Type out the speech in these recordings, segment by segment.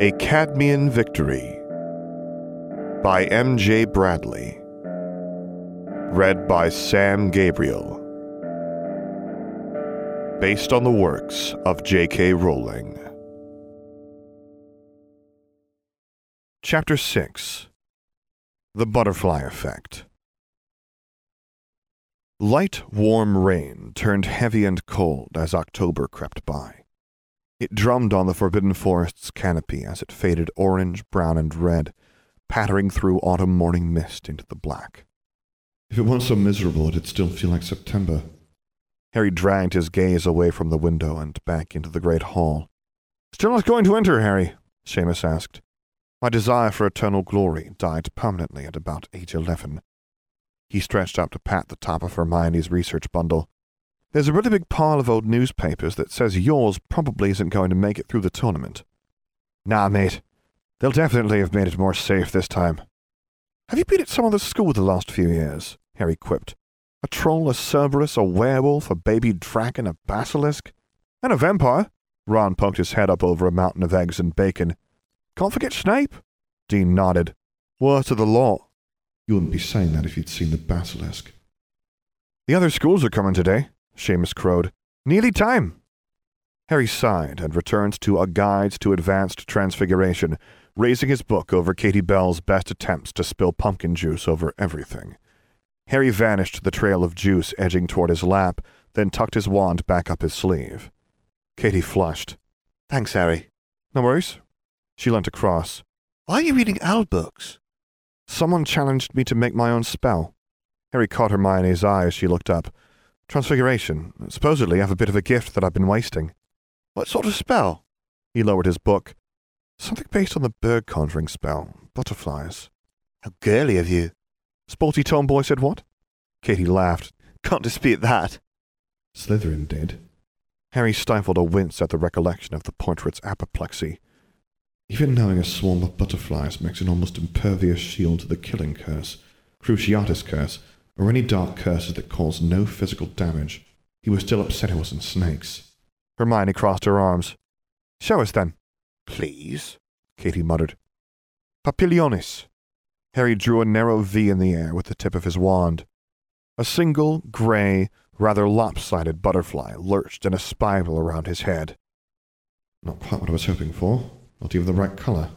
A Cadmean Victory by M.J. Bradley. Read by Sam Gabriel. Based on the works of J.K. Rowling. Chapter 6 The Butterfly Effect. Light, warm rain turned heavy and cold as October crept by. It drummed on the Forbidden Forest's canopy as it faded orange, brown, and red, pattering through autumn morning mist into the black. If it weren't so miserable, it'd still feel like September. Harry dragged his gaze away from the window and back into the great hall. Still not going to enter, Harry? Seamus asked. My desire for eternal glory died permanently at about age eleven. He stretched out to pat the top of Hermione's research bundle. There's a really big pile of old newspapers that says yours probably isn't going to make it through the tournament. Nah, mate. They'll definitely have made it more safe this time. Have you been at some other school the last few years? Harry quipped. A troll, a Cerberus, a werewolf, a baby dragon, a basilisk, and a vampire. Ron poked his head up over a mountain of eggs and bacon. Can't forget Snape. Dean nodded. Worst of the lot. You wouldn't be saying that if you'd seen the basilisk. The other schools are coming today, Seamus crowed. Nearly time. Harry sighed and returned to A Guide to Advanced Transfiguration, raising his book over Katie Bell's best attempts to spill pumpkin juice over everything. Harry vanished the trail of juice edging toward his lap, then tucked his wand back up his sleeve. Katie flushed. Thanks, Harry. No worries. She leant across. Why are you reading owl books? Someone challenged me to make my own spell. Harry caught Hermione's eye as she looked up. Transfiguration. Supposedly, I have a bit of a gift that I've been wasting. What sort of spell? He lowered his book. Something based on the bird conjuring spell. Butterflies. How girly of you. Sporty tomboy said what? Katie laughed. Can't dispute that. Slytherin did. Harry stifled a wince at the recollection of the portrait's apoplexy. Even knowing a swarm of butterflies makes an almost impervious shield to the killing curse, Cruciatus curse, or any dark curses that cause no physical damage, he was still upset it wasn't snakes. Hermione crossed her arms. Show us then. Please, Katie muttered. Papilionis. Harry drew a narrow V in the air with the tip of his wand. A single, gray, rather lopsided butterfly lurched in a spiral around his head. Not quite what I was hoping for. Not even the right color.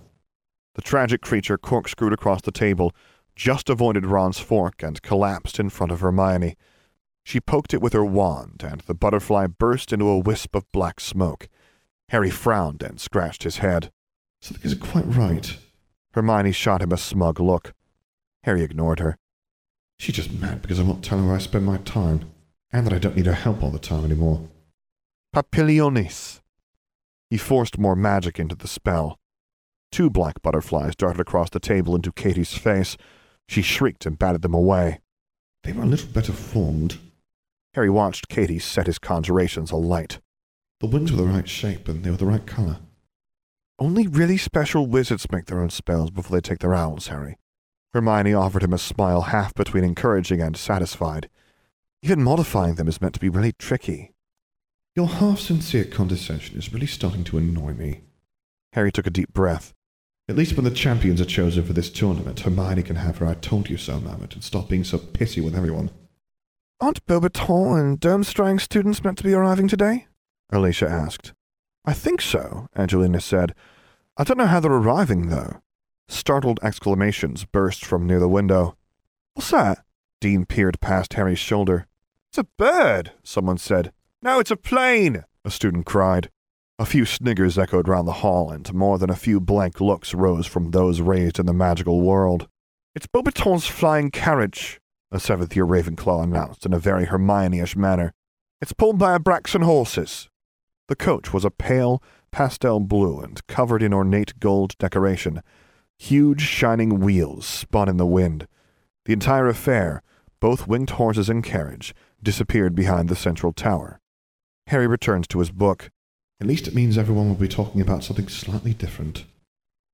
The tragic creature corkscrewed across the table, just avoided Ron's fork, and collapsed in front of Hermione. She poked it with her wand, and the butterfly burst into a wisp of black smoke. Harry frowned and scratched his head. Something isn't quite right. Hermione shot him a smug look. Harry ignored her. She's just mad because I won't tell her where I spend my time, and that I don't need her help all the time anymore. Papilionis. He forced more magic into the spell. Two black butterflies darted across the table into Katie's face. She shrieked and batted them away. They were a little better formed. Harry watched Katie set his conjurations alight. The wings were the right shape and they were the right color. Only really special wizards make their own spells before they take their owls, Harry. Hermione offered him a smile half between encouraging and satisfied. Even modifying them is meant to be really tricky. Your half-sincere condescension is really starting to annoy me. Harry took a deep breath. At least when the champions are chosen for this tournament, Hermione can have her I told you so moment and stop being so pissy with everyone. Aren't Beauxbaton and Durmstrang students meant to be arriving today? Alicia asked. I think so, Angelina said. I don't know how they're arriving, though. Startled exclamations burst from near the window. What's that? Dean peered past Harry's shoulder. It's a bird, someone said. No, it's a plane, a student cried. A few sniggers echoed round the hall, and more than a few blank looks rose from those raised in the magical world. It's Beauxbaton's flying carriage, a seventh year Ravenclaw announced in a very Hermione-ish manner. It's pulled by Abraxan horses. The coach was a pale, pastel blue and covered in ornate gold decoration. Huge, shining wheels spun in the wind. The entire affair, both winged horses and carriage, disappeared behind the central tower. Harry returned to his book. At least it means everyone will be talking about something slightly different.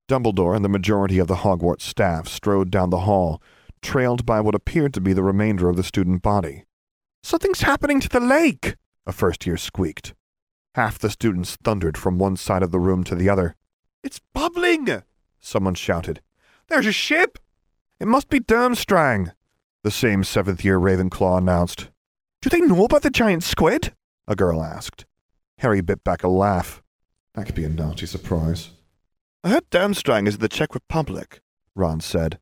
Dumbledore and the majority of the Hogwarts staff strode down the hall, trailed by what appeared to be the remainder of the student body. Something's happening to the lake, a first year squeaked. Half the students thundered from one side of the room to the other. It's bubbling! Someone shouted. There's a ship! It must be Durmstrang, the same seventh year Ravenclaw announced. Do they know about the giant squid? A girl asked. Harry bit back a laugh. That could be a nasty surprise. I heard Durmstrang is in the Czech Republic, Ron said.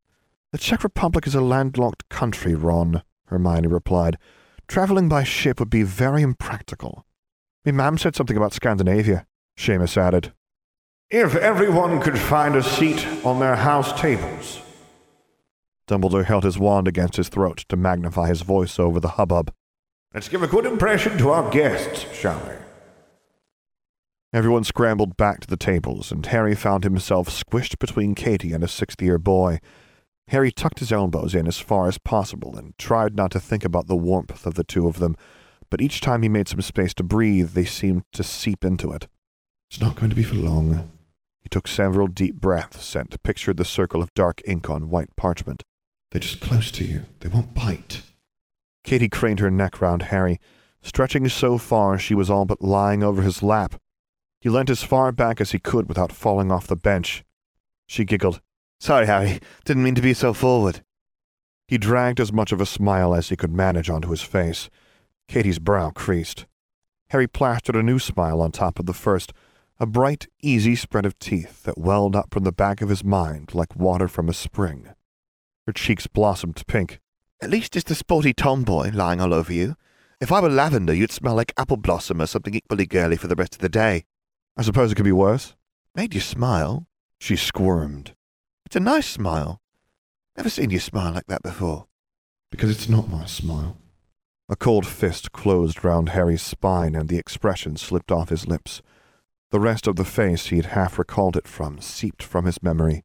The Czech Republic is a landlocked country, Ron, Hermione replied. Travelling by ship would be very impractical. Me mam said something about Scandinavia, Seamus added. If everyone could find a seat on their house tables. Dumbledore held his wand against his throat to magnify his voice over the hubbub. Let's give a good impression to our guests, shall we? Everyone scrambled back to the tables, and Harry found himself squished between Katie and a sixth year boy. Harry tucked his elbows in as far as possible and tried not to think about the warmth of the two of them, but each time he made some space to breathe, they seemed to seep into it. It's not going to be for long. He took several deep breaths and pictured the circle of dark ink on white parchment. They're just close to you. They won't bite. Katie craned her neck round Harry, stretching so far she was all but lying over his lap. He leant as far back as he could without falling off the bench. She giggled. Sorry, Harry. Didn't mean to be so forward. He dragged as much of a smile as he could manage onto his face. Katie's brow creased. Harry plastered a new smile on top of the first, a bright, easy spread of teeth that welled up from the back of his mind like water from a spring. Her cheeks blossomed pink. At least it's the sporty tomboy lying all over you. If I were lavender, you'd smell like apple blossom or something equally girly for the rest of the day. I suppose it could be worse. Made you smile? She squirmed. It's a nice smile. Never seen you smile like that before. Because it's not my smile. A cold fist closed round Harry's spine and the expression slipped off his lips. The rest of the face he had half recalled it from seeped from his memory.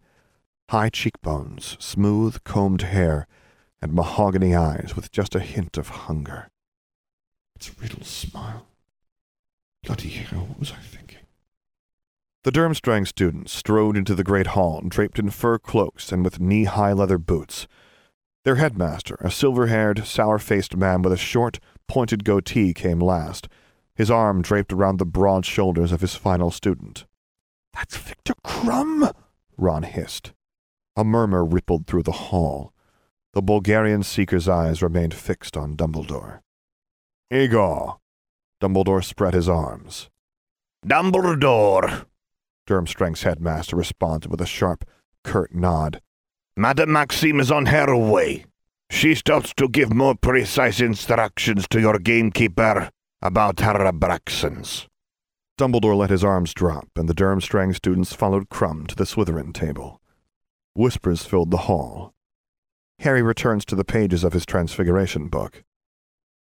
High cheekbones, smooth, combed hair, and mahogany eyes with just a hint of hunger. It's Riddle's smile. Bloody hell, what was I thinking? The Durmstrang students strode into the great hall, draped in fur cloaks and with knee-high leather boots. Their headmaster, a silver-haired, sour-faced man with a short, pointed goatee, came last, his arm draped around the broad shoulders of his final student. That's Viktor Krum, Ron hissed. A murmur rippled through the hall. The Bulgarian seeker's eyes remained fixed on Dumbledore. Igor! Dumbledore spread his arms. Dumbledore! Durmstrang's headmaster responded with a sharp, curt nod. Madame Maxime is on her way. She stops to give more precise instructions to your gamekeeper about her Abraxans. Dumbledore let his arms drop, and the Durmstrang students followed Krum to the Slytherin table. Whispers filled the hall. Harry returns to the pages of his Transfiguration book.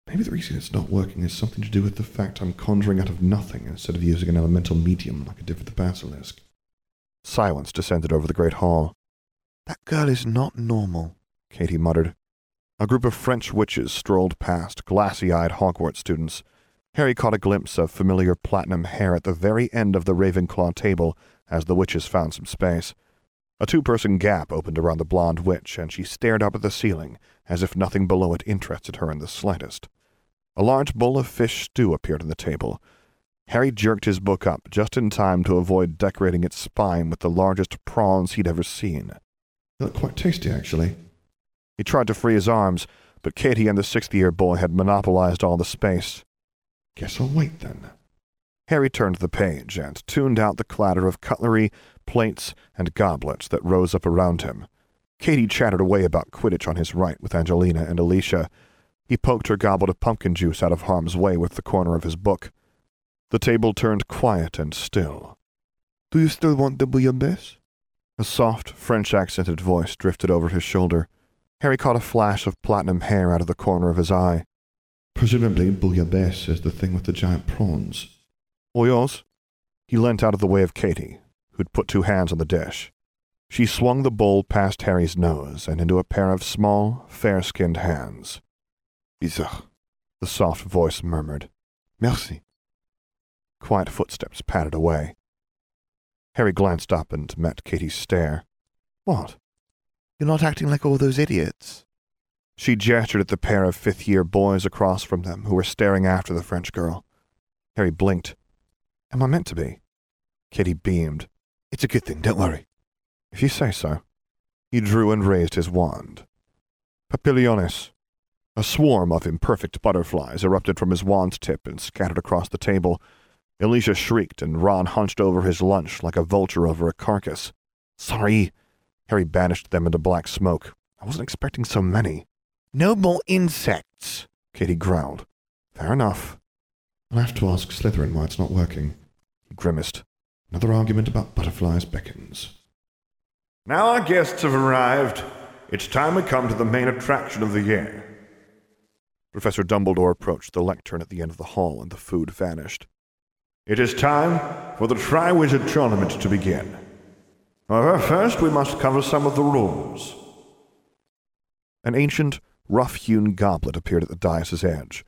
Maybe the reason it's not working has something to do with the fact I'm conjuring out of nothing instead of using an elemental medium like I did with the basilisk. Silence descended over the great hall. That girl is not normal, Katie muttered. A group of French witches strolled past, glassy-eyed Hogwarts students. Harry caught a glimpse of familiar platinum hair at the very end of the Ravenclaw table as the witches found some space. A two-person gap opened around the blonde witch, and she stared up at the ceiling as if nothing below it interested her in the slightest. A large bowl of fish stew appeared on the table. Harry jerked his book up just in time to avoid decorating its spine with the largest prawns he'd ever seen. They look quite tasty, actually. He tried to free his arms, but Katie and the sixth-year boy had monopolized all the space. Guess I'll wait then. Harry turned the page and tuned out the clatter of cutlery, plates, and goblets that rose up around him. Katie chattered away about Quidditch on his right with Angelina and Alicia. He poked her goblet of pumpkin juice out of harm's way with the corner of his book. The table turned quiet and still. Do you still want the bouillabaisse? A soft, French-accented voice drifted over his shoulder. Harry caught a flash of platinum hair out of the corner of his eye. Presumably, bouillabaisse is the thing with the giant prawns. Or yours? He leant out of the way of Katie, who'd put two hands on the dish. She swung the bowl past Harry's nose and into a pair of small, fair-skinned hands. The soft voice murmured. Merci. Quiet footsteps pattered away. Harry glanced up and met Katie's stare. What? You're not acting like all those idiots. She gestured at the pair of fifth-year boys across from them who were staring after the French girl. Harry blinked. Am I meant to be? Katie beamed. It's a good thing, don't worry. If you say so. He drew and raised his wand. Papiliones. A swarm of imperfect butterflies erupted from his wand tip and scattered across the table. Alicia shrieked, and Ron hunched over his lunch like a vulture over a carcass. Sorry. Harry banished them into black smoke. I wasn't expecting so many. No more insects, Katie growled. Fair enough. I'll have to ask Slytherin why it's not working. He grimaced. Another argument about butterflies beckons. Now our guests have arrived. It's time we come to the main attraction of the year. Professor Dumbledore approached the lectern at the end of the hall, and the food vanished. It is time for the Triwizard Tournament to begin. However, first we must cover some of the rules. An ancient, rough-hewn goblet appeared at the dais' edge.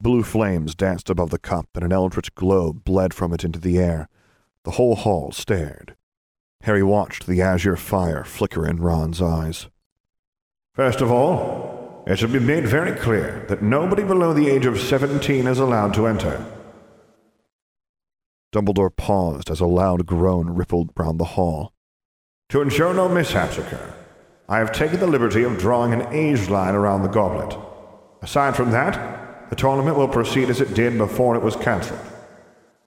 Blue flames danced above the cup, and an eldritch glow bled from it into the air. The whole hall stared. Harry watched the azure fire flicker in Ron's eyes. First of all, it should be made very clear that nobody below the age of seventeen is allowed to enter. Dumbledore paused as a loud groan rippled round the hall. To ensure no mishaps occur, I have taken the liberty of drawing an age line around the goblet. Aside from that, the tournament will proceed as it did before it was cancelled.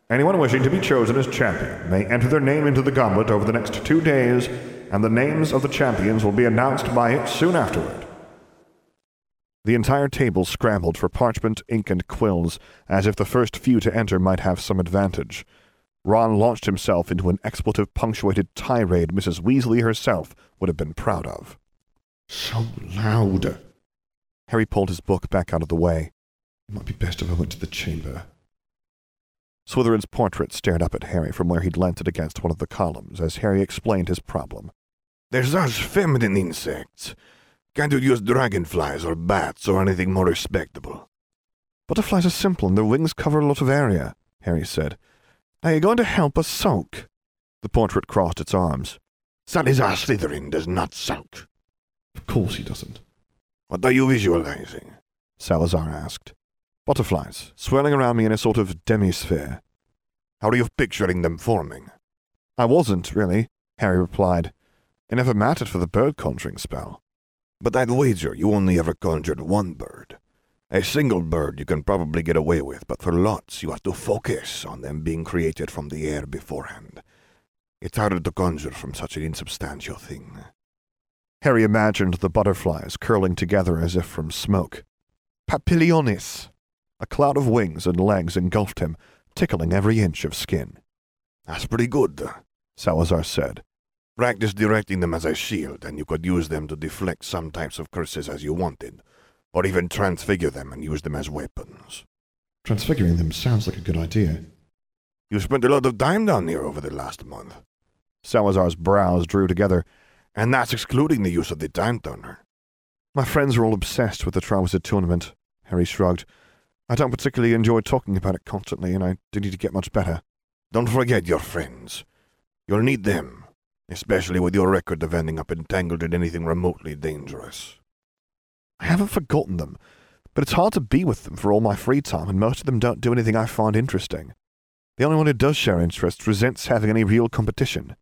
Anyone wishing to be chosen as champion may enter their name into the goblet over the next two days, and the names of the champions will be announced by it soon afterward. The entire table scrambled for parchment, ink, and quills, as if the first few to enter might have some advantage. Ron launched himself into an expletive punctuated tirade Mrs. Weasley herself would have been proud of. So loud. Harry pulled his book back out of the way. It might be best if I went to the chamber. Slytherin's portrait stared up at Harry from where he'd leant it against one of the columns as Harry explained his problem. There's those feminine insects. Can't you use dragonflies or bats or anything more respectable? Butterflies are simple and their wings cover a lot of area, Harry said. Are you going to help us sulk? The portrait crossed its arms. Salazar Slytherin does not sulk. Of course he doesn't. What are you visualizing? Salazar asked. Butterflies, swirling around me in a sort of demisphere. How are you picturing them forming? I wasn't, really, Harry replied. It never mattered for the bird conjuring spell. But I'd wager you only ever conjured one bird. A single bird you can probably get away with, but for lots you have to focus on them being created from the air beforehand. It's harder to conjure from such an insubstantial thing. Harry imagined the butterflies curling together as if from smoke. Papilionis! A cloud of wings and legs engulfed him, tickling every inch of skin. That's pretty good, Salazar said. Practice directing them as a shield, and you could use them to deflect some types of curses as you wanted or even transfigure them and use them as weapons. Transfiguring them sounds like a good idea. You spent a lot of time down here over the last month. Salazar's brows drew together, and that's excluding the use of the time turner. My friends are all obsessed with the Triwizard Tournament, Harry shrugged. I don't particularly enjoy talking about it constantly, and I do need to get much better. Don't forget your friends. You'll need them, especially with your record of ending up entangled in anything remotely dangerous. I haven't forgotten them, but it's hard to be with them for all my free time, and most of them don't do anything I find interesting. The only one who does share interests resents having any real competition.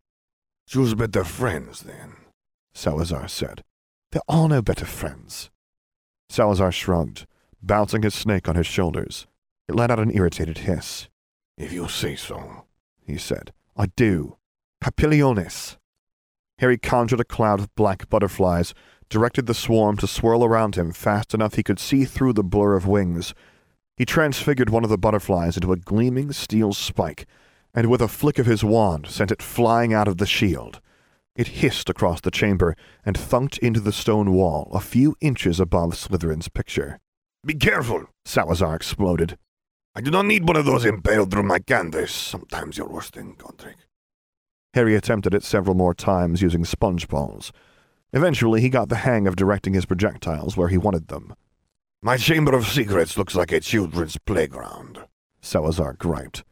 Choose better friends, then, Salazar said. There are no better friends. Salazar shrugged, bouncing his snake on his shoulders. It let out an irritated hiss. If you say so, he said. I do. Papiliones. Harry conjured a cloud of black butterflies directed the swarm to swirl around him fast enough he could see through the blur of wings. He transfigured one of the butterflies into a gleaming steel spike, and with a flick of his wand sent it flying out of the shield. It hissed across the chamber and thunked into the stone wall a few inches above Slytherin's picture. Be careful, Salazar exploded. I do not need one of those impaled through my canvas. Sometimes you're worse than Godric. Harry attempted it several more times using sponge balls. Eventually, he got the hang of directing his projectiles where he wanted them. My Chamber of Secrets looks like a children's playground, Salazar griped.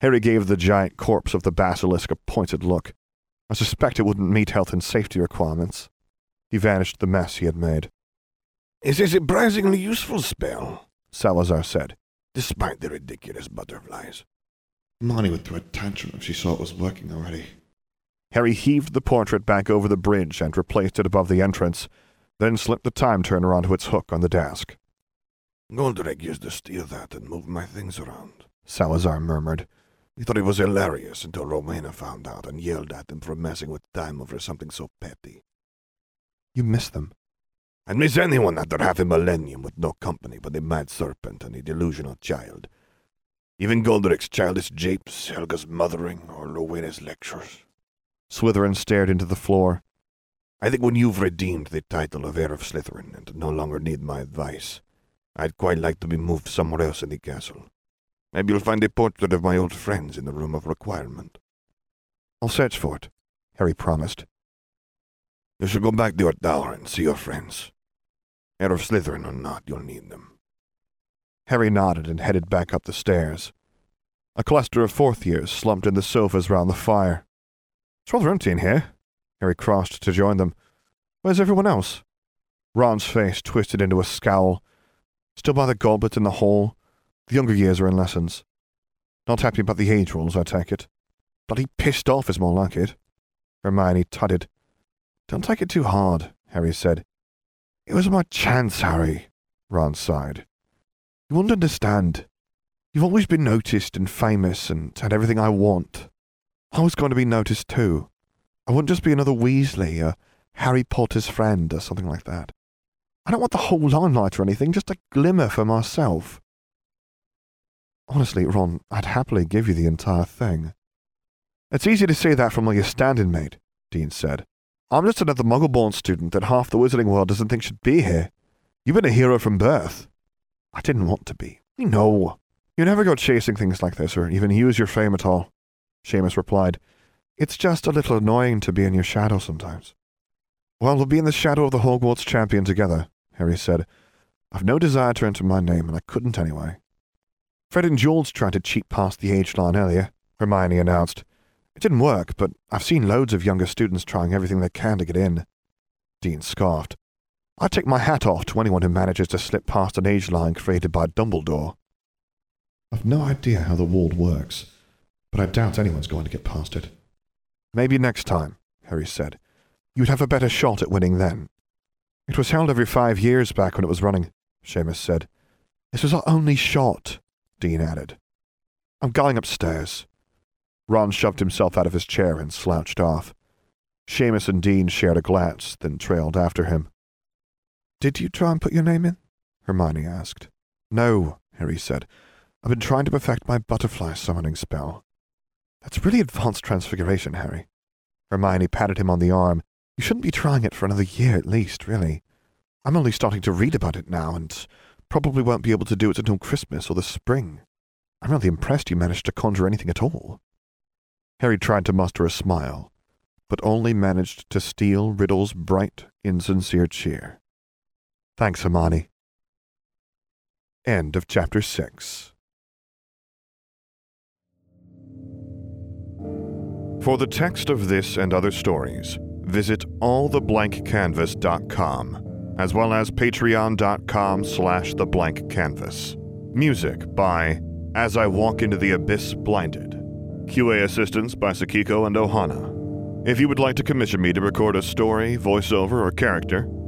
Harry gave the giant corpse of the basilisk a pointed look. I suspect it wouldn't meet health and safety requirements. He vanished the mess he had made. It's a surprisingly useful spell, Salazar said, despite the ridiculous butterflies. Marnie would throw a tantrum if she saw it was working already. Harry heaved the portrait back over the bridge and replaced it above the entrance, then slipped the time turner onto its hook on the desk. Godric used to steal that and move my things around, Salazar murmured. He thought it was hilarious until Rowena found out and yelled at him for messing with time over something so petty. You miss them. I'd miss anyone after half a millennium with no company but the mad serpent and the delusional child. Even Godric's childish japes, Helga's mothering, or Rowena's lectures. Slytherin stared into the floor. I think when you've redeemed the title of heir of Slytherin and no longer need my advice, I'd quite like to be moved somewhere else in the castle. Maybe you'll find a portrait of my old friends in the room of requirement. I'll search for it, Harry promised. You should go back to your tower and see your friends. Heir of Slytherin or not, you'll need them. Harry nodded and headed back up the stairs. A cluster of fourth years slumped in the sofas round the fire. It's rather empty in here. Harry crossed to join them. Where's everyone else? Ron's face twisted into a scowl. Still by the goblet in the hall. The younger years are in lessons. Not happy about the age rules, I take it. Bloody pissed off is more like it. Hermione tutted. Don't take it too hard, Harry said. It was my chance, Harry, Ron sighed. You won't understand. You've always been noticed and famous and had everything I want. I was going to be noticed too. I wouldn't just be another Weasley, or Harry Potter's friend, or something like that. I don't want the whole limelight or anything, just a glimmer for myself. Honestly, Ron, I'd happily give you the entire thing. It's easy to say that from where you're standing, mate, Dean said. I'm just another muggle-born student that half the wizarding world doesn't think should be here. You've been a hero from birth. I didn't want to be. Know. You never go chasing things like this or even use your fame at all. Seamus replied. It's just a little annoying to be in your shadow sometimes. Well, we'll be in the shadow of the Hogwarts champion together, Harry said. I've no desire to enter my name, and I couldn't anyway. Fred and George tried to cheat past the age line earlier, Hermione announced. It didn't work, but I've seen loads of younger students trying everything they can to get in. Dean scoffed. I take my hat off to anyone who manages to slip past an age line created by Dumbledore. I've no idea how the wall works, but I doubt anyone's going to get past it. Maybe next time, Harry said. You'd have a better shot at winning then. It was held every five years back when it was running, Seamus said. This was our only shot, Dean added. I'm going upstairs. Ron shoved himself out of his chair and slouched off. Seamus and Dean shared a glance, then trailed after him. Did you try and put your name in? Hermione asked. No, Harry said. I've been trying to perfect my butterfly summoning spell. That's really advanced transfiguration, Harry. Hermione patted him on the arm. You shouldn't be trying it for another year at least, really. I'm only starting to read about it now, and probably won't be able to do it until Christmas or the spring. I'm really impressed you managed to conjure anything at all. Harry tried to muster a smile, but only managed to steal Riddle's bright, insincere cheer. Thanks, Hermione. End of chapter 6. For the text of this and other stories, visit alltheblankcanvas.com, as well as patreon.com slash theblankcanvas. Music by As I Walk Into the Abyss Blinded. QA assistance by Sakiko and Ohana. If you would like to commission me to record a story, voiceover, or character,